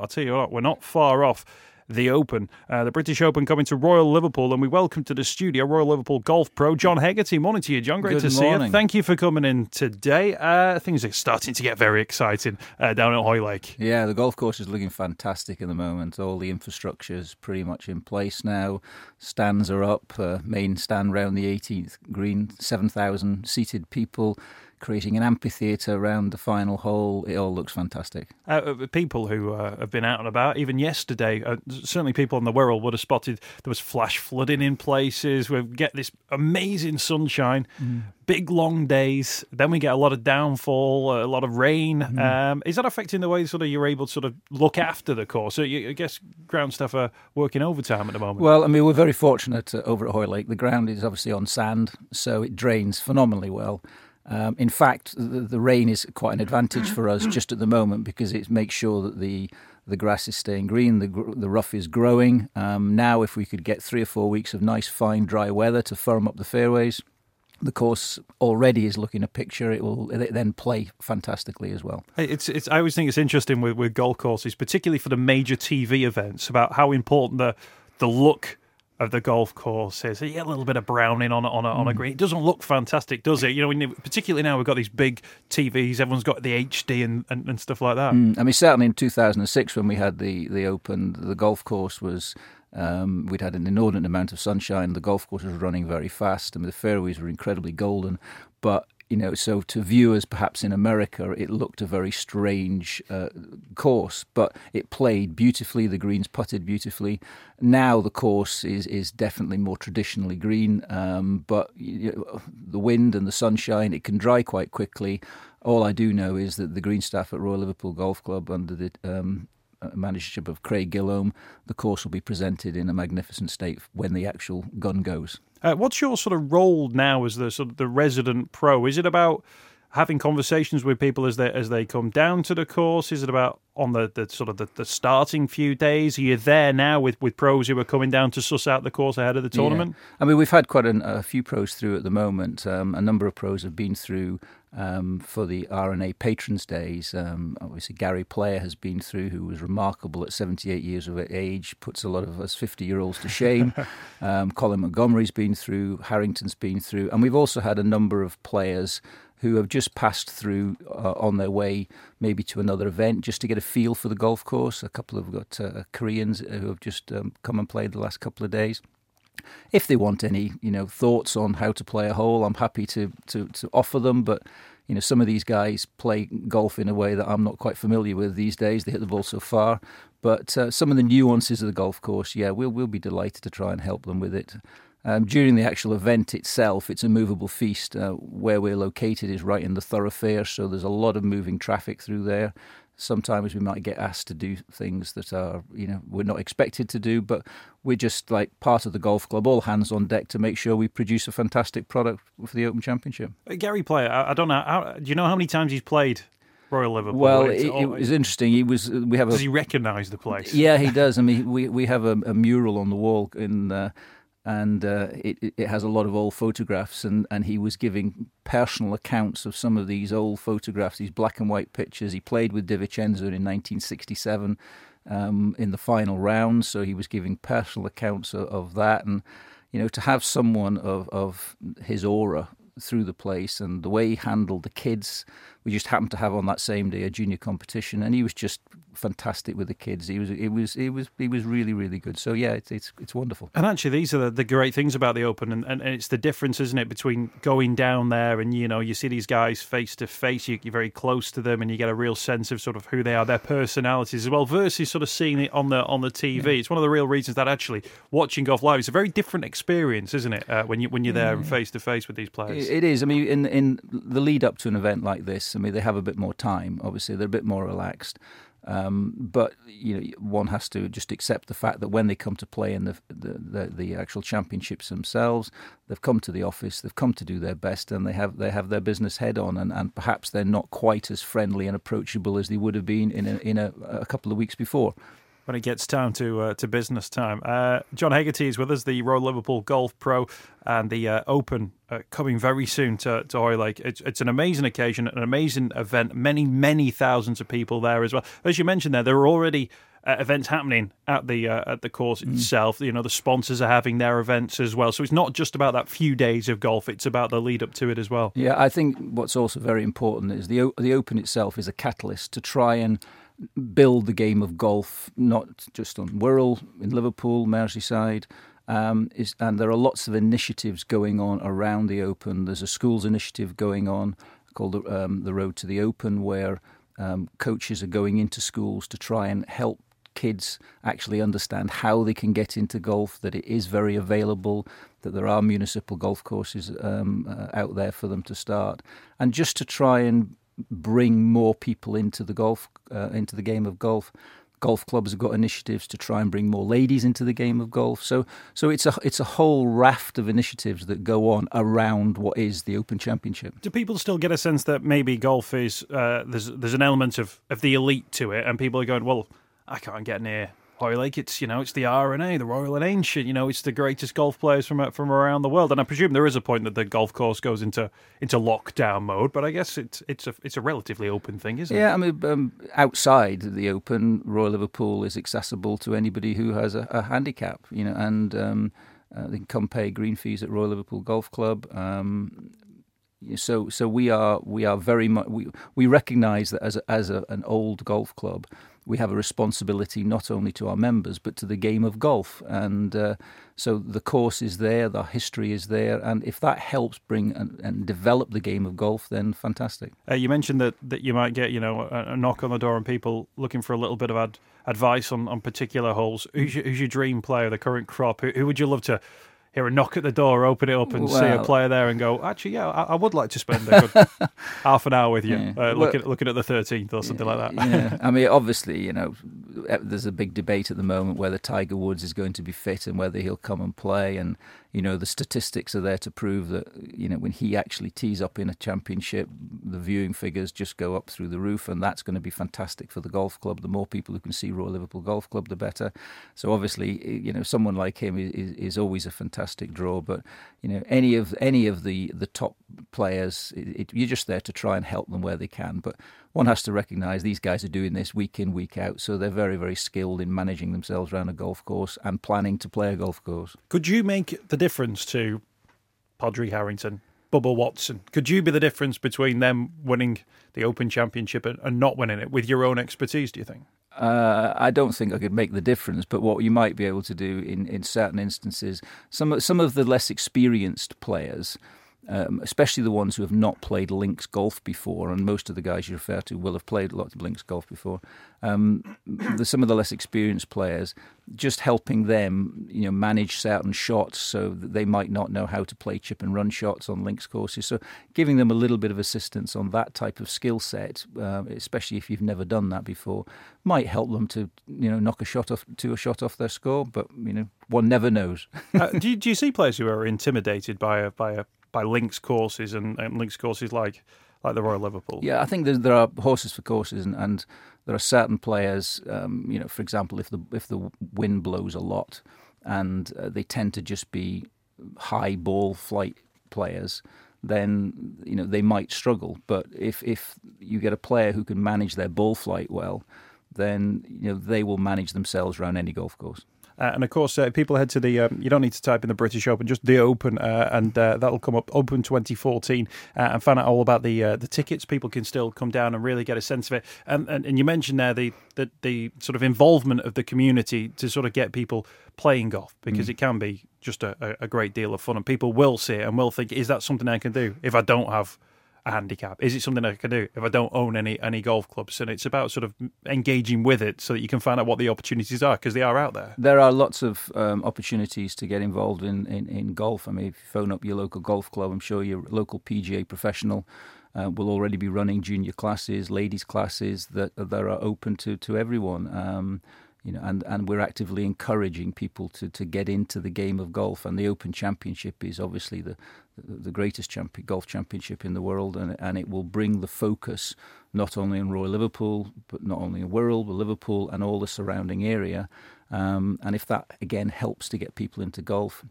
I'll tell you what, we're not far off the Open, uh, the British Open coming to Royal Liverpool, and we welcome to the studio Royal Liverpool golf pro John Hegarty. Morning to you, John. Great Good to see you. Thank you for coming in today. Uh, things are starting to get very exciting uh, down at Hoylake. Yeah, the golf course is looking fantastic at the moment. All the infrastructure is pretty much in place now. Stands are up, uh, main stand round the 18th green, 7,000 seated people, creating an amphitheatre around the final hole. It all looks fantastic. Uh, uh, people who uh, have been out and about, even yesterday, uh, certainly people on the Wirral would have spotted there was flash flooding in places. We get this amazing sunshine, big long days. Then we get a lot of downfall, a lot of rain. Um, is that affecting the way sort of you're able to sort of look after the course? So you, I guess ground staff are working overtime at the moment. Well, I mean, we're very fortunate uh, over at Hoylake. The ground is obviously on sand, so it drains phenomenally well. Um, in fact, the, the rain is quite an advantage for us just at the moment because it makes sure that the the grass is staying green, the the rough is growing. Um, now, if we could get three or four weeks of nice, fine, dry weather to firm up the fairways, the course already is looking a picture. It will then play fantastically as well. It's, it's. I always think it's interesting with, with golf courses, particularly for the major TV events, about how important the the look of the golf course is. You get a little bit of browning on a, on a, on a green. It doesn't look fantastic, does it? You know, particularly now we've got these big TVs. Everyone's got the HD and, and, and stuff like that. Mm, I mean, certainly in 2006 when we had the the Open, the golf course was. Um, we'd had an inordinate amount of sunshine. The golf course was running very fast, and the fairways were incredibly golden. But you know, so to viewers perhaps in America, it looked a very strange uh, course, but it played beautifully. The greens putted beautifully. Now the course is is definitely more traditionally green, um, but you know, the wind and the sunshine, it can dry quite quickly. All I do know is that the green staff at Royal Liverpool Golf Club, under the um, uh, managership of Craig Gilholm, the course will be presented in a magnificent state when the actual gun goes. Uh, what's your sort of role now as the sort of the resident pro? Is it about having conversations with people as they as they come down to the course? Is it about on the, the sort of the, the starting few days? Are you there now with, with pros who are coming down to suss out the course ahead of the tournament? Yeah. I mean, we've had quite an, a few pros through at the moment. Um, a number of pros have been through um, for the R&A Patrons Days. Um, obviously, Gary Player has been through, who was remarkable at 78 years of age, puts a lot of us 50 year olds to shame. um, Colin Montgomerie's been through, Harrington's been through, and we've also had a number of players who have just passed through uh, on their way maybe to another event just to get a feel for the golf course. A couple have got uh, Koreans who have just um, come and played the last couple of days. If they want any, you know, thoughts on how to play a hole, I'm happy to, to, to offer them. But you know, some of these guys play golf in a way that I'm not quite familiar with these days. They hit the ball so far, but uh, some of the nuances of the golf course, yeah, we'll we'll be delighted to try and help them with it. Um, during the actual event itself, it's a movable feast. Uh, where we're located is right in the thoroughfare, so there's a lot of moving traffic through there. Sometimes we might get asked to do things that are, you know, we're not expected to do, but we're just like part of the golf club, all hands on deck to make sure we produce a fantastic product for the Open Championship. Uh, Gary Player, I, I don't know. How, do you know how many times he's played Royal Liverpool? Well, It's it, it was interesting. He was. We have a does he recognise the place? Yeah, he does. I mean, we we have a, a mural on the wall in. Uh, and uh, it, it- has a lot of old photographs, and, and he was giving personal accounts of some of these old photographs, these black and white pictures. He played with De Vicenzo in 1967 um, in the final round, so he was giving personal accounts of, of that. And you know, to have someone of of his aura through the place and the way he handled the kids. We just happened to have on that same day a junior competition, and he was just fantastic with the kids. He was, it was, it was, he was really, really good. So yeah, it's it's, it's wonderful. And actually, these are the, the great things about the Open, and, and, and it's the difference, isn't it, between going down there and you know you see these guys face to face, you, you're very close to them, and you get a real sense of sort of who they are, their personalities as well, versus sort of seeing it on the on the TV. It's one of the real reasons that actually watching golf live is a very different experience, isn't it, uh, when you when you're there and face to face with these players. It it is. I mean, in in the lead up to an event like this, I mean, they have a bit more time. Obviously, they're a bit more relaxed. Um, but you know, one has to just accept the fact that when they come to play in the, the the the actual championships themselves, they've come to the office, they've come to do their best, and they have they have their business head on, and, and perhaps they're not quite as friendly and approachable as they would have been in a, in a, a couple of weeks before. When it gets down to uh, to business time. Uh, John Hegarty is with us, the Royal Liverpool Golf Pro, and the uh, Open uh, coming very soon to, to Hoylake. It's, it's an amazing occasion, an amazing event, many, many thousands of people there as well. As you mentioned there, there are already uh, events happening at the uh, at the course Mm. itself. You know, the sponsors are having their events as well. So it's not just about that few days of golf; it's about the lead up to it as well. Yeah, I think what's also very important is the O- the Open itself is a catalyst to try and build the game of golf, not just on Wirral in Liverpool, Merseyside. Um, is, and there are lots of initiatives going on around the Open. There's a schools initiative going on called the, um, the Road to the Open, where um, coaches are going into schools to try and help kids actually understand how they can get into golf, that it is very available, that there are municipal golf courses um, uh, out there for them to start, and just to try and bring more people into the golf, uh, into the game of golf. Golf clubs have got initiatives to try and bring more ladies into the game of golf. So, so it's a it's a whole raft of initiatives that go on around what is the Open Championship. Do people still get a sense that maybe golf is uh, there's there's an element of, of the elite to it, and people are going, well, I can't get near Hoylake. It's you know it's the R&A, the Royal and Ancient. You know it's the greatest golf players from uh, from around the world. And I presume there is a point that the golf course goes into into lockdown mode. But I guess it's it's a it's a relatively open thing, isn't it? Yeah, I mean, um, outside the Open, Royal Liverpool is accessible to anybody who has a, a handicap, you know, and um, uh, they can come pay green fees at Royal Liverpool Golf Club. Um, so, so we are we are very much we we recognise that as a, as a, an old golf club, we have a responsibility not only to our members but to the game of golf, and uh, so the course is there, the history is there, and if that helps bring and, and develop the game of golf, then fantastic. Uh, you mentioned that, that you might get you know a, a knock on the door and people looking for a little bit of ad, advice on, on particular holes. Who's your, who's your dream player, the current crop? Who, who would you love to hear a knock at the door, open it up, and see a player there and go, actually, yeah, I, I would like to spend a good half an hour with you, Yeah. uh, Well- looking looking at the thirteenth or something like that. yeah, I mean, obviously, you know, there's a big debate at the moment whether Tiger Woods is going to be fit and whether he'll come and play. And you know, the statistics are there to prove that you know when he actually tees up in a championship, the viewing figures just go up through the roof, and that's going to be fantastic for the golf club. The more people who can see Royal Liverpool Golf Club, the better. So obviously, you know, someone like him is, is always a fantastic draw. But you know, any of any of the the top players, it, it, you're just there to try and help them where they can. But one has to recognise these guys are doing this week in, week out, so they're very, very skilled in managing themselves around a golf course and planning to play a golf course. Could you make the difference to Padraig Harrington, Bubba Watson? Could you be the difference between them winning the Open Championship and, and not winning it with your own expertise? Do you think? Uh, I don't think I could make the difference, but what you might be able to do in, in certain instances, some some of the less experienced players, um, especially the ones who have not played links golf before, and most of the guys you refer to will have played a lot of links golf before. Um, the, some of the less experienced players, just helping them, you know, manage certain shots, so that they might not know how to play chip and run shots on links courses. So giving them a little bit of assistance on that type of skill set, uh, especially if you've never done that before, might help them to you know knock a shot off to a shot off their score. But you know, one never knows. uh, do, you, do you see players who are intimidated by a, by a, by links courses and, and links courses like like the Royal Liverpool? Yeah, I think there, are horses for courses, and, and there are certain players. Um, you know, for example, if the if the wind blows a lot, and uh, they tend to just be high ball flight players, then you know they might struggle. But if if you get a player who can manage their ball flight well, then you know they will manage themselves around any golf course. Uh, and of course, uh, people head to the. Um, you don't need to type in the British Open, just the Open, uh, and uh, that'll come up Open 2014, uh, and find out all about the uh, the tickets. People can still come down and really get a sense of it. And and, and you mentioned there the, the the sort of involvement of the community to sort of get people playing golf because it can be just a, a- a great deal of fun, and people will see it and will think, is that something I can do if I don't have a handicap? Is it something I can do if I don't own any any golf clubs? And it's about sort of engaging with it so that you can find out what the opportunities are because they are out there. There are lots of um, opportunities to get involved in, in, in golf. I mean, if you phone up your local golf club, I'm sure your local PGA professional uh, will already be running junior classes, ladies' classes that that are open to to everyone. Um, you know, and, and we're actively encouraging people to, to get into the game of golf. And the Open Championship is obviously the the greatest champion, golf championship in the world, and and it will bring the focus not only on Royal Liverpool, but not only in Wirral, but Liverpool and all the surrounding area. Um, and if that again helps to get people into golf,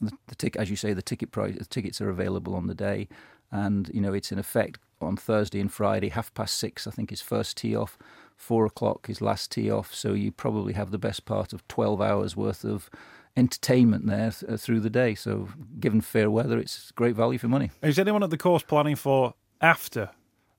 the, the tick, as you say, the ticket price, the tickets are available on the day. and you know it's in effect on Thursday and Friday, half past six. I think is first tee off, four o'clock is last tee off. So you probably have the best part of twelve hours worth of entertainment there th- uh, through the day. So given fair weather, it's great value for money. Is anyone at the course planning for after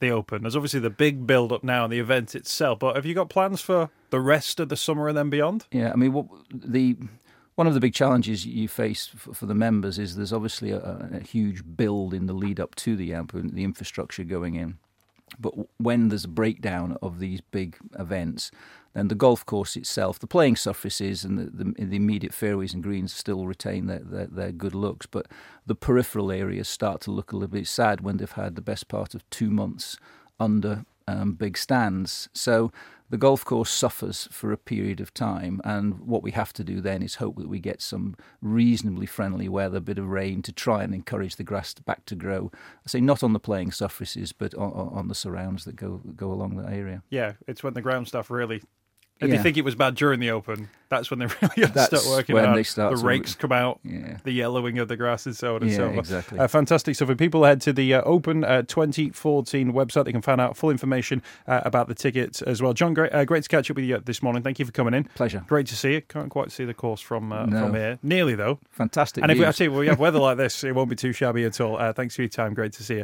the Open? There's obviously the big build up now and the event itself, but have you got plans for the rest of the summer and then beyond? Yeah, I mean, what, the one of the big challenges you face for, for the members is there's obviously a, a, huge build in the lead up to the AMP and the infrastructure going in. But when there's a breakdown of these big events, then the golf course itself, the playing surfaces and the, the, the immediate fairways and greens still retain their, their, their, good looks. But the peripheral areas start to look a little bit sad when they've had the best part of two months under um, big stands. So the golf course suffers for a period of time, and what we have to do then is hope that we get some reasonably friendly weather, a bit of rain to try and encourage the grass back to grow. I say not on the playing surfaces, but on, on the surrounds that go go along the area. Yeah, it's when the ground stuff really if yeah. you think it was bad during the Open, that's when they really start working when. They start the rakes come out, yeah. the yellowing of the grass and so on and yeah, so on. Exactly. Uh, fantastic stuff. If people head to the uh, Open uh, 2014 website, they can find out full information uh, about the tickets as well. John, great, uh, great to catch up with you this morning. Thank you for coming in. Pleasure. Great to see you. Can't quite see the course from uh, no. from here. Nearly though. Fantastic. And if we, you, we have weather like this, it won't be too shabby at all. thanks for your time. Great to see you.